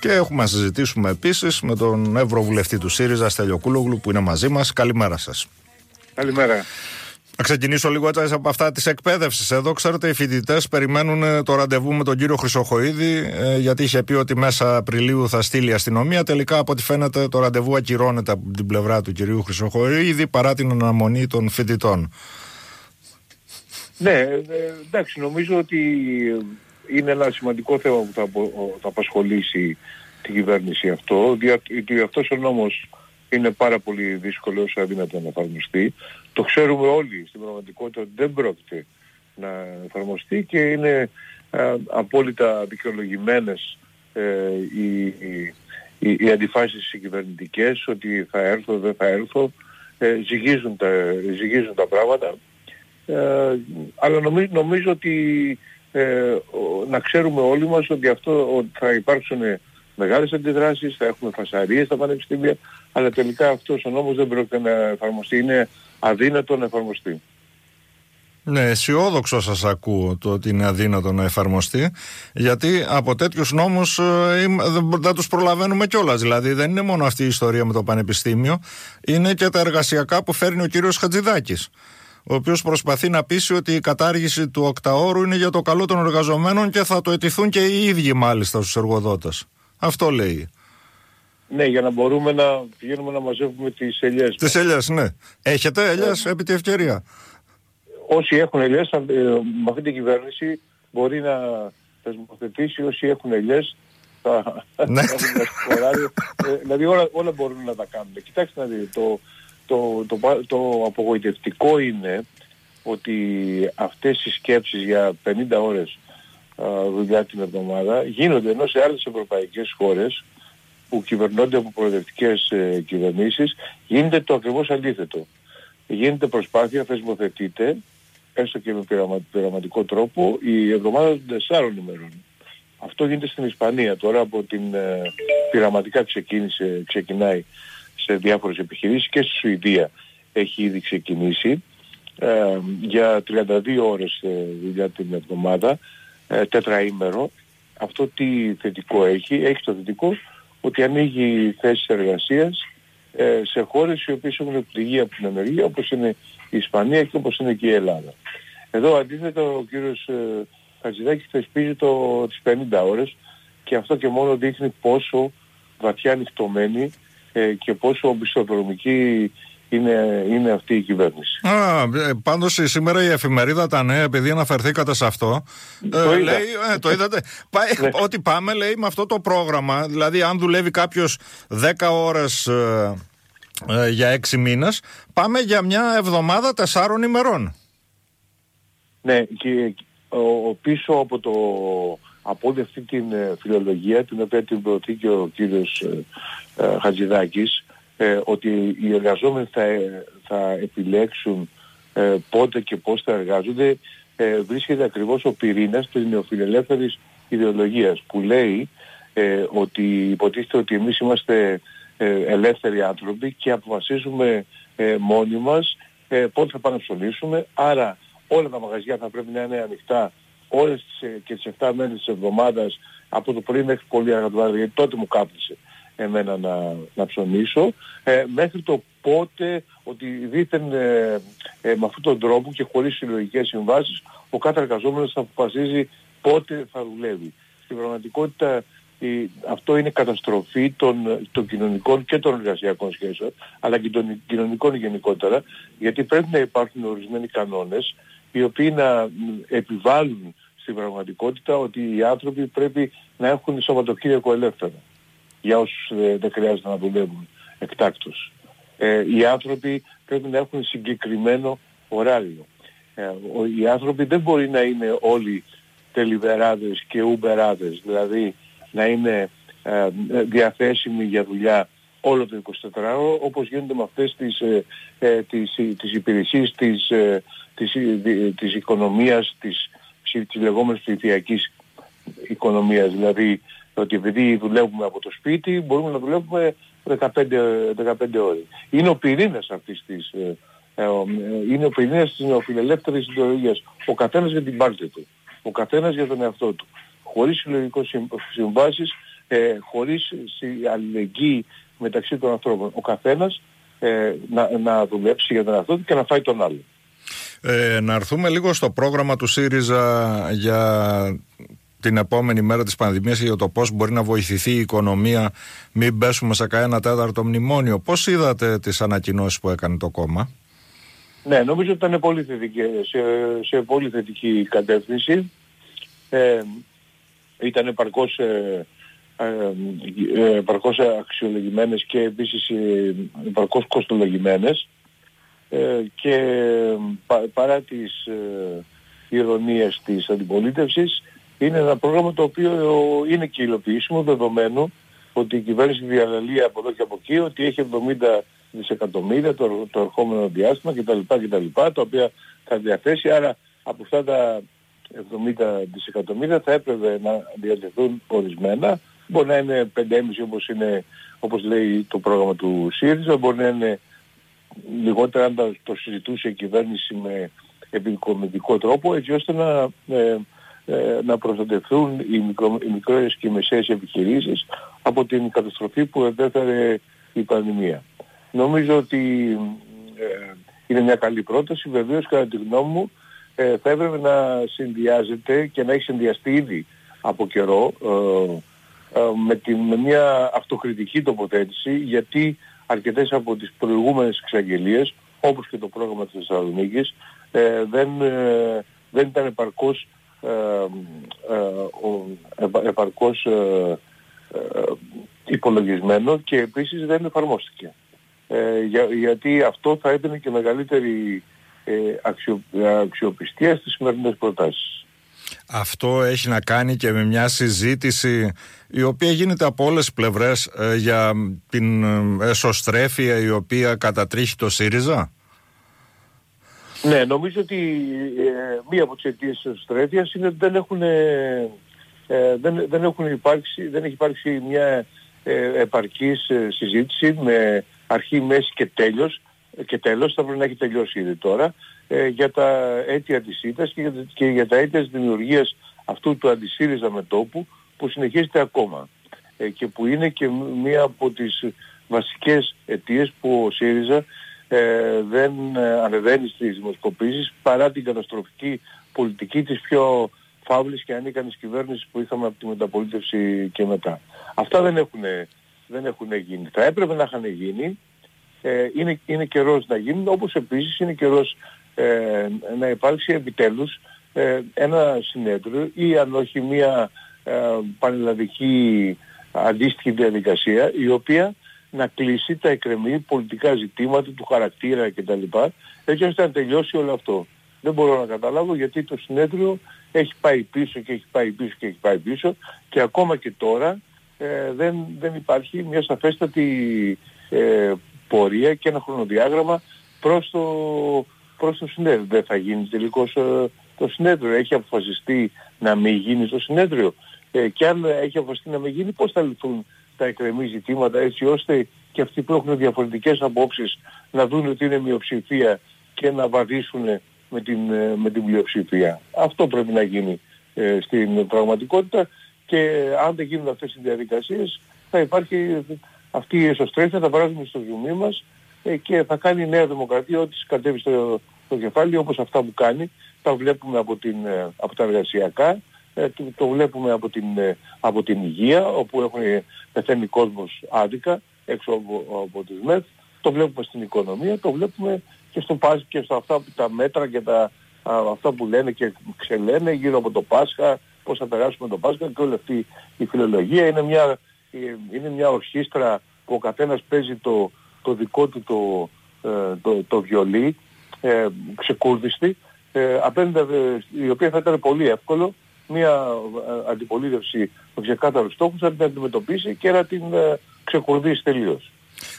Και έχουμε να συζητήσουμε επίσης με τον Ευρωβουλευτή του ΣΥΡΙΖΑ, Στέλιο Κούλογλου, που είναι μαζί μας. Καλημέρα σας. Καλημέρα. Να ξεκινήσω λίγο έτσι από αυτά της εκπαίδευσης. Εδώ, ξέρετε, οι φοιτητές περιμένουν ε, το ραντεβού με τον κύριο Χρυσοχοίδη, ε, γιατί είχε πει ότι μέσα Απριλίου θα στείλει η αστυνομία. Τελικά, από ό,τι φαίνεται, το ραντεβού ακυρώνεται από την πλευρά του κυρίου Χρυσοχοίδη παρά την αναμονή των φοιτητών. Ναι, ε, εντάξει, νομίζω ότι είναι ένα σημαντικό θέμα που θα, θα απασχολήσει την κυβέρνηση αυτό, διότι αυτός ο νόμος είναι πάρα πολύ δύσκολο όσο αδύνατο να εφαρμοστεί. Το ξέρουμε όλοι στην πραγματικότητα ότι δεν πρόκειται να εφαρμοστεί και είναι α, απόλυτα δικαιολογημένες ε, οι, οι, οι αντιφάσεις οι κυβερνητικές ότι θα έρθω, δεν θα έρθω, ε, ζυγίζουν, τα, ζυγίζουν τα πράγματα. Ε, αλλά νομίζω, νομίζω ότι ε, να ξέρουμε όλοι μας ότι αυτό ότι θα υπάρξουν μεγάλες αντιδράσεις, θα έχουμε φασαρίες στα πανεπιστήμια, αλλά τελικά αυτός ο νόμος δεν πρόκειται να εφαρμοστεί. Είναι αδύνατο να εφαρμοστεί. Ναι, αισιόδοξο σας ακούω το ότι είναι αδύνατο να εφαρμοστεί, γιατί από τέτοιους νόμους ε, δεν τους προλαβαίνουμε κιόλας. Δηλαδή, δεν είναι μόνο αυτή η ιστορία με το Πανεπιστήμιο, είναι και τα εργασιακά που φέρνει ο κύριος Χατζηδάκης. Ο οποίος προσπαθεί να πείσει ότι η κατάργηση του οκταόρου είναι για το καλό των εργαζομένων και θα το αιτηθούν και οι ίδιοι μάλιστα στους εργοδότες. Αυτό λέει. Ναι, για να μπορούμε να πηγαίνουμε να μαζεύουμε τις ελιές. Τις ελιές, ναι. Έχετε ελιές ε, επί τη ευκαιρία; Όσοι έχουν ελιές, ε, με αυτή την κυβέρνηση μπορεί να θεσμοθετήσει όσοι έχουν ελιές θα ναι. ε, δηλαδή όλα, όλα μπορούν να τα κάνουν. Κοιτάξτε να δείτε, το, το, το, το απογοητευτικό είναι ότι αυτές οι σκέψεις για 50 ώρες δουλειά την εβδομάδα γίνονται ενώ σε άλλες ευρωπαϊκές χώρες που κυβερνώνται από προοδευτικές ε, κυβερνήσεις γίνεται το ακριβώς αντίθετο. Γίνεται προσπάθεια, θεσμοθετείται, έστω και με πειραματικό τρόπο, η εβδομάδα των τεσσάρων ημερών. Αυτό γίνεται στην Ισπανία τώρα από την ε, πειραματικά ξεκίνησε, ξεκινάει σε διάφορες επιχειρήσεις και στη Σουηδία έχει ήδη ξεκινήσει ε, για 32 ώρες ε, δουλειά την εβδομάδα ε, τετραήμερο. Αυτό τι θετικό έχει. Έχει το θετικό ότι ανοίγει θέσεις εργασίας ε, σε χώρες οι οποίες έχουν πληγεί από την ενεργεία όπως είναι η Ισπανία και όπως είναι και η Ελλάδα. Εδώ αντίθετα ο κύριος ε, Χατζηδάκης θεσπίζει το, τις 50 ώρες και αυτό και μόνο δείχνει πόσο βαθιά ανοιχτωμένη ε, και πόσο οπισθοδρομική είναι, είναι αυτή η κυβέρνηση. Α, ε, πάντως σήμερα η εφημερίδα τα νέα, επειδή αναφερθήκατε σε αυτό, το, ε, λέει, ε, το είδατε, πάει, ναι. ότι πάμε λέει με αυτό το πρόγραμμα, δηλαδή αν δουλεύει κάποιος 10 ώρες ε, ε, για 6 μήνες, πάμε για μια εβδομάδα τεσσάρων ημερών. Ναι, και ο, πίσω από το από όλη αυτή την φιλολογία την οποία την προωθεί και ο κύριος ε, Χατζηδάκης ε, ότι οι εργαζόμενοι θα, θα επιλέξουν ε, πότε και πώς θα εργάζονται ε, βρίσκεται ακριβώς ο πυρήνας της νεοφιλελεύθερης ιδεολογίας που λέει ε, ότι υποτίθεται ότι εμείς είμαστε ελεύθεροι άνθρωποι και αποφασίζουμε μόνοι μας πότε θα πάμε να άρα όλα τα μαγαζιά θα πρέπει να είναι ανοιχτά όλες τις, και τις 7 μέρες της εβδομάδας από το πρωί μέχρι πολύ αργά το γιατί τότε μου κάπνισε εμένα να, να ψωνίσω, ε, μέχρι το πότε ότι δίθεν ε, ε, με αυτόν τον τρόπο και χωρίς συλλογικές συμβάσεις ο κάθε εργαζόμενος θα αποφασίζει πότε θα δουλεύει. Στην πραγματικότητα η, αυτό είναι καταστροφή των, των κοινωνικών και των εργασιακών σχέσεων, αλλά και των κοινωνικών γενικότερα, γιατί πρέπει να υπάρχουν ορισμένοι κανόνες οι οποίοι να επιβάλλουν στην πραγματικότητα ότι οι άνθρωποι πρέπει να έχουν Σαββατοκύριακο ελεύθερο για όσους ε, δεν χρειάζεται να δουλεύουν εκτάκτως. Ε, οι άνθρωποι πρέπει να έχουν συγκεκριμένο ωράριο. Ε, οι άνθρωποι δεν μπορεί να είναι όλοι τελιβεράδες και ουμπεράδες, δηλαδή να είναι ε, διαθέσιμοι για δουλειά όλο το 24ωρο, όπως γίνονται με αυτές τις, ε, ε τις, τις υπηρεσίες της, ε, της, της οικονομίας, της, της λεγόμενης ψηφιακής οικονομίας, δηλαδή ότι επειδή δουλεύουμε από το σπίτι μπορούμε να δουλεύουμε 15, 15 ώρες. Είναι ο πυρήνας αυτής της, ε, ε, ε, είναι ο πυρήνας της νεοφιλελεύθερης ιδεολογίας. Ο καθένας για την πάρτη του. Ο καθένας για τον εαυτό του. Χωρίς συλλογικές συμβάσεις ε, χωρίς αλληλεγγύη μεταξύ των ανθρώπων. Ο καθένας ε, να, να δουλέψει για τον εαυτό του και να φάει τον άλλο. Ε, να έρθουμε λίγο στο πρόγραμμα του ΣΥΡΙΖΑ για την επόμενη μέρα της πανδημίας για το πώς μπορεί να βοηθηθεί η οικονομία μην πέσουμε σε κανένα τέταρτο μνημόνιο. Πώς είδατε τις ανακοινώσεις που έκανε το κόμμα; Ναι, νομίζω ότι ήταν πολύ θετική, σε, σε πολύ θετική κατεύθυνση. Ε, ήταν επαρκώς, ε, ε, επαρκώς αξιολογημένες και επίσης ε, επαρκώς κοστολογημένες ε, και παρά τις ε, ηρωνίες της αντιπολίτευσης είναι ένα πρόγραμμα το οποίο είναι και υλοποιήσιμο δεδομένου ότι η κυβέρνηση διαλαλεί από εδώ και από εκεί ότι έχει 70 δισεκατομμύρια το, το ερχόμενο διάστημα κτλ, κτλ. τα οποία θα διαθέσει άρα από αυτά τα 70 δισεκατομμύρια θα έπρεπε να διατεθούν ορισμένα μπορεί να είναι 5,5 όπως, είναι, όπως λέει το πρόγραμμα του ΣΥΡΙΖΑ μπορεί να είναι λιγότερα αν το συζητούσε η κυβέρνηση με επικομιτικό τρόπο έτσι ώστε να, ε, ε, να προστατευτούν οι, μικρο, οι μικρές και οι μεσαίες επιχειρήσεις από την καταστροφή που επέφερε η πανδημία. Νομίζω ότι ε, είναι μια καλή πρόταση. Βεβαίως κατά τη γνώμη μου ε, θα έπρεπε να συνδυάζεται και να έχει συνδυαστεί ήδη από καιρό ε, με, την, με μια αυτοκριτική τοποθέτηση γιατί αρκετές από τις προηγούμενες εξαγγελίες όπως και το πρόγραμμα της Θεσσαλονίκης δεν, δεν ήταν επαρκώς επαρκώς υπολογισμένο και επίσης δεν εφαρμόστηκε. Ε, για, γιατί αυτό θα έδινε και μεγαλύτερη ε, αξιο, αξιοπιστία στις σημερινές προτάσεις. Αυτό έχει να κάνει και με μια συζήτηση η οποία γίνεται από όλες τις πλευρές ε, για την εσωστρέφεια η οποία κατατρίχει το ΣΥΡΙΖΑ. Ναι, νομίζω ότι μία από τις αιτίες της εσωστρέφειας είναι ότι δεν έχουν, δεν, δεν έχουν υπάρξει, δεν έχει υπάρξει μια επαρκής συζήτηση με αρχή, μέση και τέλος και τέλος θα πρέπει να έχει τελειώσει ήδη τώρα ε, για τα αίτια της ΣΥΤΑΣ και, και για τα αίτια της δημιουργίας αυτού του αντισύριζα μετόπου που συνεχίζεται ακόμα ε, και που είναι και μία από τις βασικές αιτίες που ο ΣΥΡΙΖΑ ε, δεν ε, ανεβαίνει στις δημοσκοπήσεις παρά την καταστροφική πολιτική της πιο φαύλης και ανίκανης κυβέρνησης που είχαμε από τη μεταπολίτευση και μετά. Αυτά δεν έχουν δεν έχουν γίνει. Θα έπρεπε να είχαν γίνει. Ε, είναι, είναι καιρός να γίνουν, όπως επίσης είναι καιρός ε, να υπάρξει επιτέλους ε, ένα συνέδριο ή αν όχι μια ε, πανελλαδική αντίστοιχη διαδικασία η οποία να κλείσει τα εκκρεμή πολιτικά ζητήματα του χαρακτήρα κτλ. έτσι ώστε να τελειώσει όλο αυτό. Δεν μπορώ να καταλάβω γιατί το συνέδριο έχει πάει πίσω και έχει πάει πίσω και έχει πάει πίσω και ακόμα και τώρα ε, δεν, δεν υπάρχει μια σαφέστατη ε, πορεία και ένα χρονοδιάγραμμα προς το, προς το συνέδριο. Δεν θα γίνει τελικώς ε, το συνέδριο. Έχει αποφασιστεί να μην γίνει το συνέδριο. Ε, και αν έχει αποφασιστεί να μην γίνει, πώς θα λυθούν τα εκκρεμή ζητήματα έτσι ώστε και αυτοί που έχουν διαφορετικές απόψεις να δουν ότι είναι μειοψηφία και να βαδίσουν με την, με την πλειοψηφία. Αυτό πρέπει να γίνει στην πραγματικότητα και αν δεν γίνουν αυτές οι διαδικασίες θα υπάρχει αυτή η εσωστρέφεια, θα παράδειγμα στο ζουμί μας ε, και θα κάνει η Νέα Δημοκρατία ό,τι κατέβει στο, στο κεφάλι όπως αυτά που κάνει. Τα βλέπουμε από, την, ε, από τα εργασιακά, ε, το, το βλέπουμε από την, από την υγεία όπου έχουν πεθαίνει κόσμος άδικα έξω από, από τις ΜΕΘ, το βλέπουμε στην οικονομία, το βλέπουμε και στο, και στο αυτά τα μέτρα και τα, αυτά που λένε και ξελένε γύρω από το Πάσχα, πώς θα περάσουμε το Πάσχα και όλη αυτή η φιλολογία είναι μια, είναι μια ορχήστρα που ο καθένας παίζει το, το δικό του το, ε, το, το βιολί ε, ξεκούρδιστη ε, απέναντι, η οποία θα ήταν πολύ εύκολο μια ε, αντιπολίτευση με ξεκάθαρους στόχους να την αντιμετωπίσει και να την ε, ξεκουρδίσει τελείως.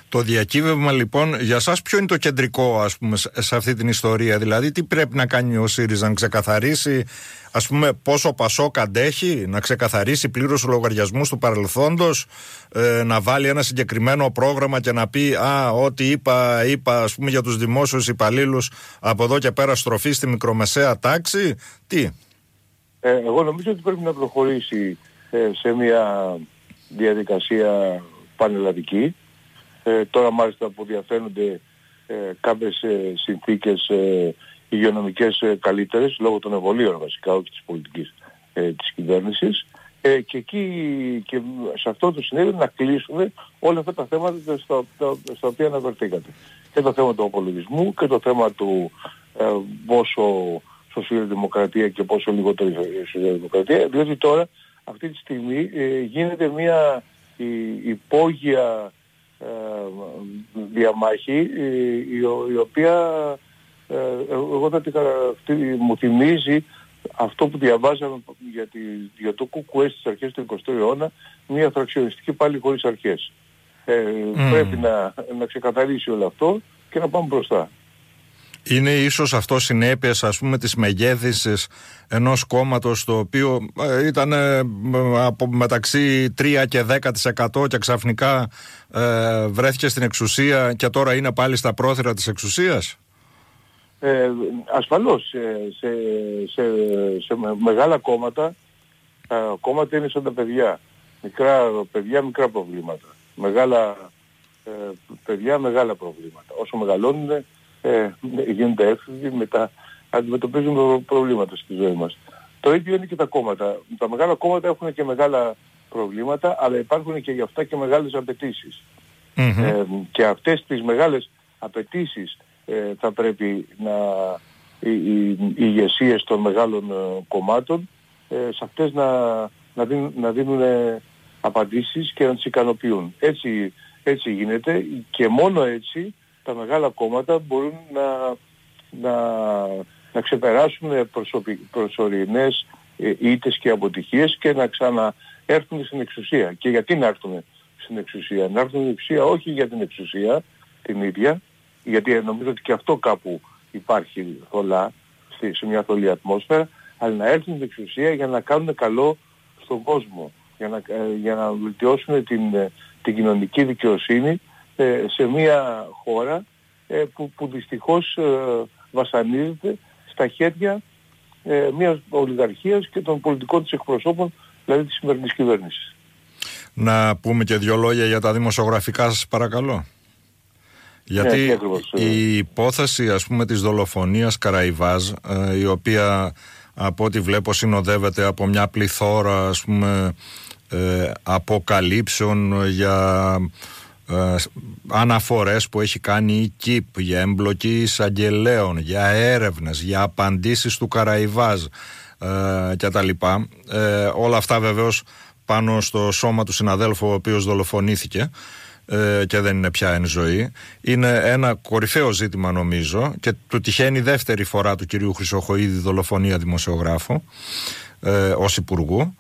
Το διακύβευμα λοιπόν για σας ποιο είναι το κεντρικό ας πούμε σε αυτή την ιστορία; Δηλαδή τι πρέπει να κάνει ο ΣΥΡΙΖΑ να ξεκαθαρίσει ας πούμε πόσο πασό αντέχει να ξεκαθαρίσει πλήρως λογαριασμού του παρελθόντος ε, να βάλει ένα συγκεκριμένο πρόγραμμα και να πει α ό,τι είπα, είπα ας πούμε για τους δημόσιους υπαλλήλους από εδώ και πέρα στροφή στη μικρομεσαία τάξη τι; Ε, εγώ νομίζω ότι πρέπει να προχωρήσει ε, σε μια διαδικασία πανελλαδική. Ε, τώρα μάλιστα που διαφαίνονται ε, κάποιες ε, συνθήκες ε, υγειονομικές ε, καλύτερες λόγω των εμβολίων βασικά, όχι της πολιτικής ε, της κυβέρνησης. Ε, και εκεί και σε αυτό το συνέδριο να κλείσουμε όλα αυτά τα θέματα στα, στα οποία αναφερθήκατε. Και το θέμα του απολογισμού και το θέμα του ε, πόσο σοσιαλδημοκρατία και πόσο λιγότερο σοσιαλδημοκρατία, διότι τώρα αυτή τη στιγμή ε, γίνεται μια υπόγεια ε, διαμάχη ε, η, οποία εγώ θα την μου θυμίζει αυτό που διαβάζαμε για, τη, για το ΚΚΕ στις αρχές του 20ου αιώνα, μια φραξιονιστική πάλι χωρίς αρχές. Ε, Πρέπει να, να ξεκαθαρίσει όλο αυτό και να πάμε μπροστά. Είναι ίσως αυτό συνέπειες ας πούμε της μεγέθυνσης ενός κόμματος το οποίο ε, ήταν ε, από μεταξύ 3 και 10% και ξαφνικά ε, βρέθηκε στην εξουσία και τώρα είναι πάλι στα πρόθυρα της εξουσίας; Ε, ασφαλώς σε, σε, σε, σε μεγάλα κόμματα τα κόμματα είναι σαν τα παιδιά. Μικρά παιδιά, μικρά προβλήματα. Μεγάλα ε, παιδιά, μεγάλα προβλήματα. Όσο μεγαλώνουν ε, γίνονται έφηβοι, μετά αντιμετωπίζουν προβλήματα στη ζωή μας. Το ίδιο είναι και τα κόμματα. Τα μεγάλα κόμματα έχουν και μεγάλα προβλήματα, αλλά υπάρχουν και γι' αυτά και μεγάλες Ε, και αυτές τις μεγάλες απαιτήσεις ε, θα πρέπει να οι, οι, οι ηγεσίες των μεγάλων ε, κομμάτων ε, σε αυτές να, να, δίνουν, να δίνουν απαντήσεις και να τις ικανοποιούν. Έτσι, έτσι γίνεται και μόνο έτσι τα μεγάλα κόμματα μπορούν να, να, να ξεπεράσουν προσωρινές ήττες και αποτυχίες και να ξαναέρθουν στην εξουσία. Και γιατί να έρθουν στην εξουσία; Να έρθουν στην εξουσία όχι για την εξουσία την ίδια, γιατί νομίζω ότι και αυτό κάπου υπάρχει θολά, σε μια θολή ατμόσφαιρα, αλλά να έρθουν στην εξουσία για να κάνουν καλό στον κόσμο, για να, ε, για να βελτιώσουν την, ε, την κοινωνική δικαιοσύνη ε, σε μια χώρα που, που δυστυχώς βασανίζεται στα χέρια μιας ολιγαρχίας και των πολιτικών της εκπροσώπων, δηλαδή της σημερινής κυβέρνησης. Να πούμε και δύο λόγια για τα δημοσιογραφικά σας παρακαλώ. Γιατί ναι, η υπόθεση ας πούμε της δολοφονίας Καραϊβάζ ε, η οποία από ό,τι βλέπω συνοδεύεται από μια πληθώρα ας πούμε ε, αποκαλύψεων για ε, αναφορές που έχει κάνει η ΚΙΠ για εμπλοκή εισαγγελέων, για έρευνες, για απαντήσεις του Καραϊβάζ ε, και τα λοιπά. όλα αυτά βεβαίως πάνω στο σώμα του συναδέλφου ο οποίος δολοφονήθηκε ε, και δεν είναι πια εν ζωή. Είναι ένα κορυφαίο ζήτημα νομίζω και του τυχαίνει δεύτερη φορά του κυρίου Χρυσοχοίδη δολοφονία δημοσιογράφου ε, ως υπουργού.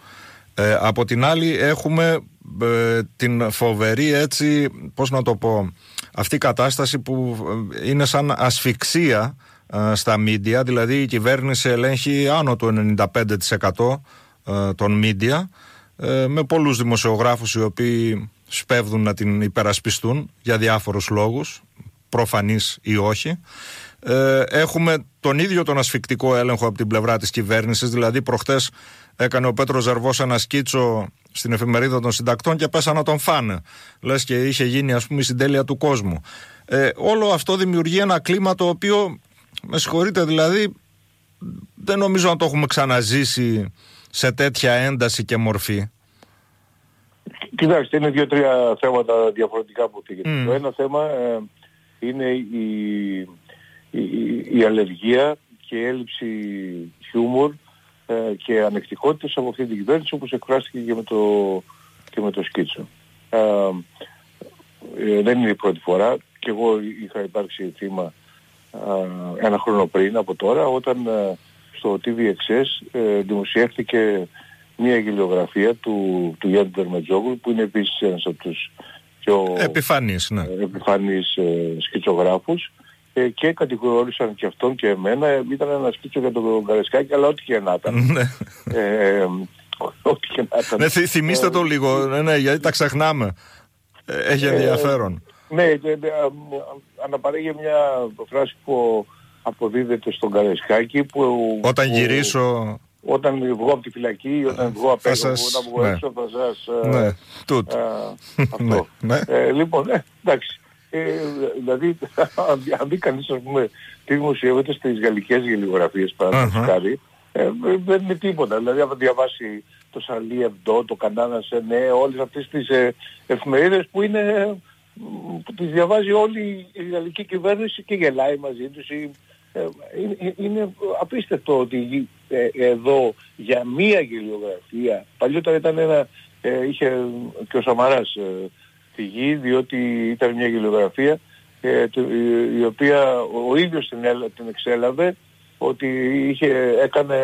Ε, από την άλλη έχουμε ε, την φοβερή έτσι, πώς να το πω, αυτή η κατάσταση που ε, είναι σαν ασφυξία στα μίντια, δηλαδή η κυβέρνηση ελέγχει άνω του 95% των μίντια με πολλούς δημοσιογράφους οι οποίοι σπέβδουν να την υπερασπιστούν για διάφορους λόγους, προφανείς ή όχι. Ε, έχουμε τον ίδιο τον ασφικτικό έλεγχο από την πλευρά της κυβέρνησης, δηλαδή προχτές έκανε ο Πέτρος Ζερβός ένα σκίτσο στην εφημερίδα των συντακτών και πέσα να τον φάνε. Λες και είχε γίνει ας πούμε η συντέλεια του κόσμου. Ε, όλο αυτό δημιουργεί ένα κλίμα το οποίο, με συγχωρείτε δηλαδή, δεν νομίζω να το έχουμε ξαναζήσει σε τέτοια ένταση και μορφή. Κοιτάξτε, είναι δύο-τρία θέματα διαφορετικά που θίγεται. Το ένα θέμα ε, είναι η, η, η, αλλεργία και η έλλειψη χιούμορ ε, και ανεκτικότητας από αυτή την κυβέρνηση όπως εκφράστηκε και με το, και με το σκίτσο. Ε, ε δεν είναι η πρώτη φορά και εγώ είχα υπάρξει θύμα ένα χρόνο πριν από τώρα όταν στο TVXS δημοσιεύτηκε μια γελιογραφία του, του Γιάννη Τερμετζόγλου που είναι επίσης ένας από τους πιο επιφανείς, ναι. επιφανείς ε, σκητσογράφους ε, και κατηγορήσαν και αυτόν και εμένα. Ε, ήταν ένας σκίτσο για τον Καρεσκάκη, αλλά ό,τι και να ήταν. Ναι. ε, ό,τι και να ήταν. Ναι, θυμίστε το λίγο, ναι, ναι, γιατί τα ξεχνάμε. Έχει ενδιαφέρον. Ναι, αναπαρέγει μια φράση που αποδίδεται στον Καρεσκάκη που... Όταν γυρίσω όταν βγω από τη φυλακή, όταν βγω απ' έξω, όταν βγω ναι. έξω θα σας... Ε, ναι, τούτο. αυτό. ναι, ναι. λοιπόν, ε, εντάξει. Ε, δηλαδή, αν δει κανείς, ας πούμε, τι δημοσιεύεται στις γαλλικές γελιογραφίες, παραδείγματος χάρη, ε, δεν είναι τίποτα. Δηλαδή, αν διαβάσει το Σαλί Ευντό, το Κανάνα ναι, όλες αυτές τις ε, εφημερίδες που είναι που τις διαβάζει όλη η γαλλική κυβέρνηση και γελάει μαζί τους. Ε, είναι, είναι απίστευτο ότι ε, εδώ για μία γελιογραφία, παλιότερα ήταν ένα, ε, είχε και ο Σαμαράς τη γη διότι ήταν μια γελιογραφία η οποία ο ίδιος την, την εξέλαβε ότι είχε, έκανε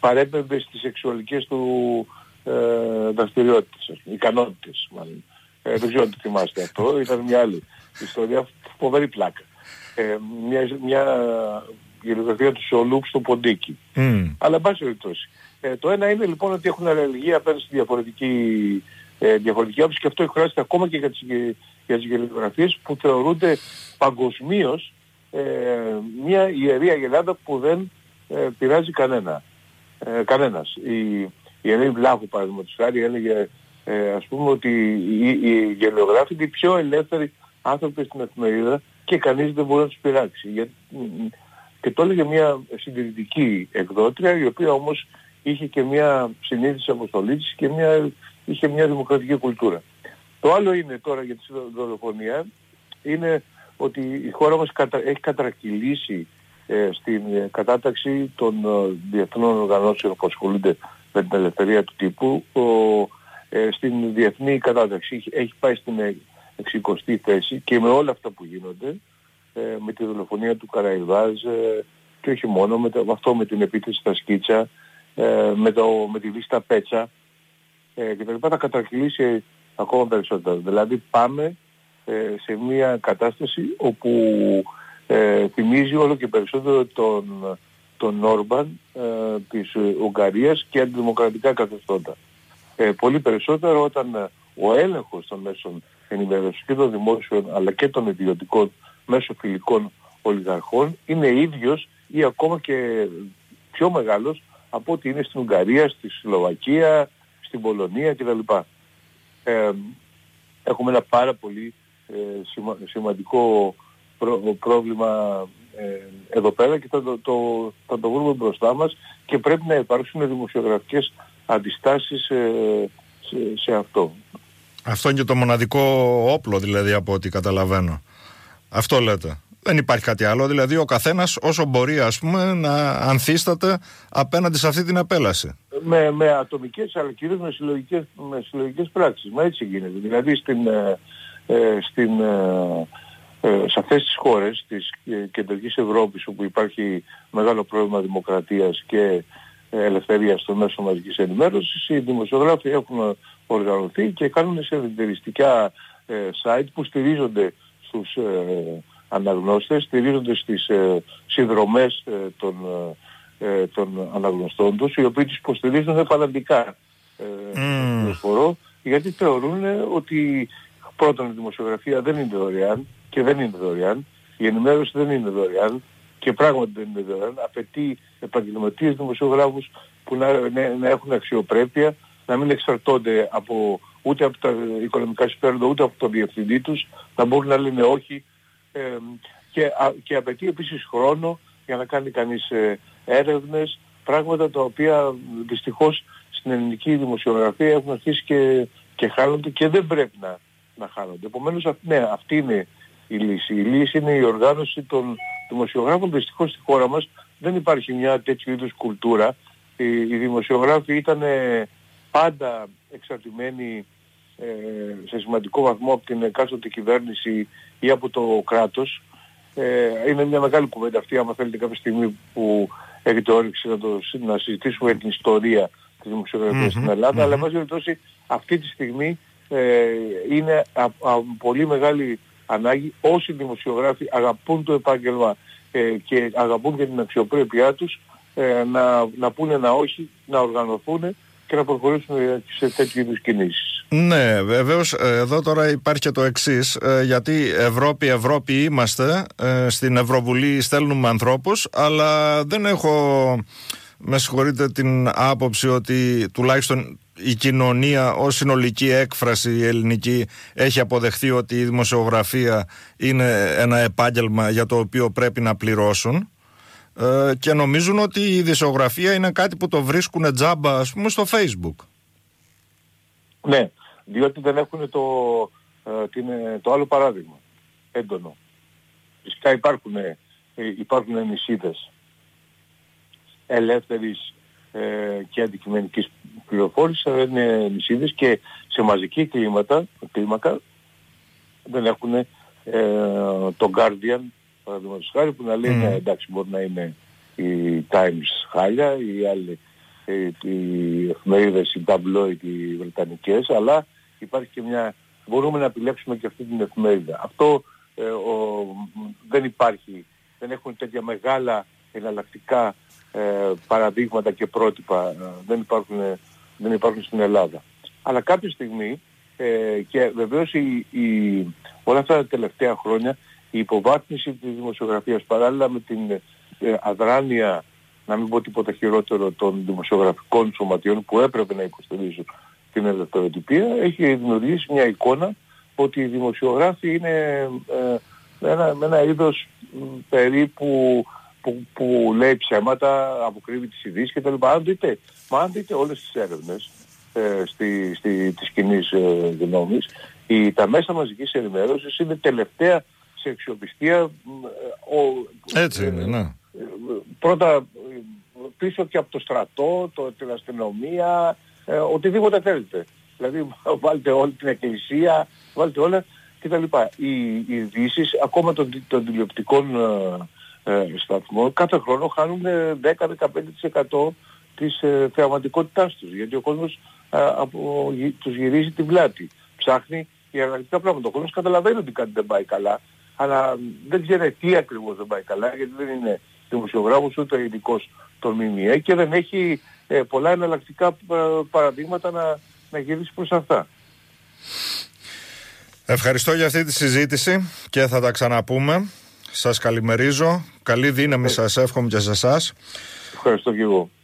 παρέπεμπες στις σεξουαλικές του ε, δραστηριότητες, ικανότητες μάλλον. Ε, δεν ξέρω αν το θυμάστε αυτό, ήταν μια άλλη ιστορία, φοβερή πλάκα. Ε, μια, μια γελιογραφία του Σολούκ στο Ποντίκι. Mm. Αλλά πάση περιπτώσει. Ε, το ένα είναι λοιπόν ότι έχουν αλληλεγγύη απέναντι στη διαφορετική, ε, διαφορετική άποψη και αυτό χρειάζεται ακόμα και για τις, για τις γελιογραφίες που θεωρούνται παγκοσμίως ε, μια ιερή αγελάδα που δεν ε, πειράζει κανένα. Ε, κανένας. Η, η Ελένη Βλάχου παραδείγματος χάρη έλεγε ε, ας πούμε ότι οι, οι γελιογράφοι είναι οι πιο ελεύθεροι άνθρωποι στην εφημερίδα και κανείς δεν μπορεί να τους πειράξει. και το έλεγε μια συντηρητική εκδότρια η οποία όμως είχε και μια συνείδηση αποστολής και μια, είχε μια δημοκρατική κουλτούρα. Το άλλο είναι τώρα για τη δολοφονία είναι ότι η χώρα μας έχει κατρακυλήσει ε, στην κατάταξη των ε, διεθνών οργανώσεων που ασχολούνται με την ελευθερία του τύπου ε, στην διεθνή κατάταξη έχει πάει στην 60η θέση και με όλα αυτά που γίνονται με τη δολοφονία του Καραϊβάζ και όχι μόνο με, το, αυτό με την επίθεση στα Σκίτσα με, το, με τη λίστα Πέτσα και τα λοιπά θα κατρακυλήσει ακόμα περισσότερο. Δηλαδή πάμε σε μια κατάσταση όπου ε, θυμίζει όλο και περισσότερο τον, τον Όρμπαν ε, της Ουγγαρίας και αντιδημοκρατικά καθεστώτα. Ε, πολύ περισσότερο όταν ε, ο έλεγχος των μέσων ενημέρωσης και των δημόσιων αλλά και των ιδιωτικών μέσω φιλικών ολιγαρχών είναι ίδιος ή ακόμα και πιο μεγάλος από ό,τι είναι στην Ουγγαρία, στη Σλοβακία, στην Πολωνία κτλ. Ε, έχουμε ένα πάρα πολύ ε, σημαντικό πρόβλημα ε, εδώ πέρα και θα το, το, θα το βρούμε μπροστά μας και πρέπει να υπάρξουν δημοσιογραφικές αντιστάσεις ε, σε, σε, αυτό. Αυτό είναι και το μοναδικό όπλο δηλαδή από ό,τι καταλαβαίνω. Αυτό λέτε. Δεν υπάρχει κάτι άλλο. Δηλαδή ο καθένας όσο μπορεί ας πούμε να ανθίσταται απέναντι σε αυτή την απέλαση. Με, με ατομικές αλλά κυρίως με συλλογικές, με συλλογικές πράξεις. Μα έτσι γίνεται. Δηλαδή στην, ε, ε στην ε, ε, σε αυτές τις χώρες της κεντρικής Ευρώπης όπου υπάρχει μεγάλο πρόβλημα δημοκρατίας και ελευθερίας στο μέσο μαζικής ενημέρωσης οι δημοσιογράφοι έχουν οργανωθεί και κάνουν σε συνδυριστικά ε, site που στηρίζονται στους ε, αναγνώστες, στηρίζονται στις συνδρομές των, των αναγνωστών τους οι οποίοι τους υποστηρίζουν φανατικά mm. γιατί θεωρούν ότι πρώτον η δημοσιογραφία δεν είναι δωρεάν και δεν είναι δωρεάν. Η ενημέρωση δεν είναι δωρεάν και πράγματι δεν είναι δωρεάν. Απαιτεί επαγγελματίες δημοσιογράφους που να, να, έχουν αξιοπρέπεια, να μην εξαρτώνται από, ούτε από τα οικονομικά συμφέροντα, ούτε από τον διευθυντή τους, να μπορούν να λένε όχι. Ε, και, α, και απαιτεί επίσης χρόνο για να κάνει κανείς ε, έρευνες, πράγματα τα οποία δυστυχώς στην ελληνική δημοσιογραφία έχουν αρχίσει και, και χάνονται και δεν πρέπει να, να χάνονται. Επομένως, ναι, αυτή είναι η λύση. Η λύση είναι η οργάνωση των δημοσιογράφων. Δυστυχώς στη χώρα μας δεν υπάρχει μια τέτοιου είδους κουλτούρα. Οι, οι δημοσιογράφοι ήταν πάντα εξαρτημένοι ε, σε σημαντικό βαθμό από την εκάστοτε κυβέρνηση ή από το κράτος. Ε, είναι μια μεγάλη κουβέντα αυτή, άμα θέλετε κάποια στιγμή που έχετε όρεξη να, το, να συζητήσουμε για την ιστορία της δημοσιογραφίας στην Ελλάδα, αλλά εν πάση αυτή τη στιγμή ε, είναι από πολύ μεγάλη ανάγκη όσοι δημοσιογράφοι αγαπούν το επάγγελμα ε, και αγαπούν και την αξιοπρέπειά τους ε, να, να πούνε ένα όχι, να οργανωθούν και να προχωρήσουν σε τέτοιου είδους κινήσεις. Ναι, βεβαίως εδώ τώρα υπάρχει και το εξής, γιατί Ευρώπη, Ευρώπη είμαστε, στην Ευρωβουλή στέλνουμε ανθρώπους, αλλά δεν έχω με συγχωρείτε την άποψη ότι τουλάχιστον η κοινωνία ως συνολική έκφραση η ελληνική έχει αποδεχθεί ότι η δημοσιογραφία είναι ένα επάγγελμα για το οποίο πρέπει να πληρώσουν ε, και νομίζουν ότι η δημοσιογραφία είναι κάτι που το βρίσκουν τζάμπα ας πούμε στο facebook. Ναι, διότι δεν έχουν το, ε, το άλλο παράδειγμα, έντονο. Φυσικά υπάρχουν, ε, υπάρχουν νησίδες ελεύθερης ε, και αντικειμενικής πληροφόρησης, αλλά είναι νησίδες και σε μαζική κλίματα, κλίμακα δεν έχουν ε, το Guardian, παραδείγματος χάρη, που να λέει mm. εντάξει μπορεί να είναι οι Times χάλια, οι άλλοι οι εφημερίδες, οι tabloid, οι βρετανικές, αλλά υπάρχει και μια... Μπορούμε να επιλέξουμε και αυτή την εφημερίδα. Αυτό ε, ο, δεν υπάρχει, δεν έχουν τέτοια μεγάλα εναλλακτικά ε, παραδείγματα και πρότυπα, ε, δεν, υπάρχουν, δεν υπάρχουν στην Ελλάδα. Αλλά κάποια στιγμή, ε, και βεβαίως η, η, όλα αυτά τα τελευταία χρόνια, η υποβάθμιση της δημοσιογραφίας παράλληλα με την ε, αδράνεια να μην πω τίποτα χειρότερο των δημοσιογραφικών σωματιών που έπρεπε να υποστηρίζουν την ελευθεροτυπία, έχει δημιουργήσει μια εικόνα ότι οι δημοσιογράφοι είναι ε, ένα, ένα είδος περίπου που, που λέει ψέματα, αποκρύβει τις ειδήσεις κτλ. Αν δείτε, μα αν δείτε όλες τις έρευνες ε, στη, στη, της κοινής ε, γνώμης, η, τα μέσα μαζικής ενημέρωσης είναι τελευταία σε αξιοπιστία. Ε, ο, Έτσι είναι, ναι πρώτα πίσω και από το στρατό, το, την αστυνομία, ε, οτιδήποτε θέλετε. Δηλαδή βάλτε όλη την εκκλησία, βάλτε όλα κτλ. Οι, οι ειδήσεις ακόμα των, των τηλεοπτικών ε, ε, σταθμών κάθε χρόνο χάνουν 10-15% της ε, θεαματικότητάς τους. Γιατί ο κόσμος ε, από, τους γυρίζει την πλάτη. Ψάχνει για εναλλακτικά πράγματα. Ο κόσμος καταλαβαίνει ότι κάτι δεν πάει καλά, αλλά δεν ξέρει τι ακριβώς δεν πάει καλά, γιατί δεν είναι δημοσιογράφος ούτε ειδικός των ΜΜΕ και δεν έχει ε, πολλά εναλλακτικά ε, παραδείγματα να, να γυρίσει προς αυτά. Ευχαριστώ για αυτή τη συζήτηση και θα τα ξαναπούμε. Σας καλημερίζω. Καλή δύναμη ε. σας εύχομαι και σε εσάς. Ευχαριστώ και εγώ.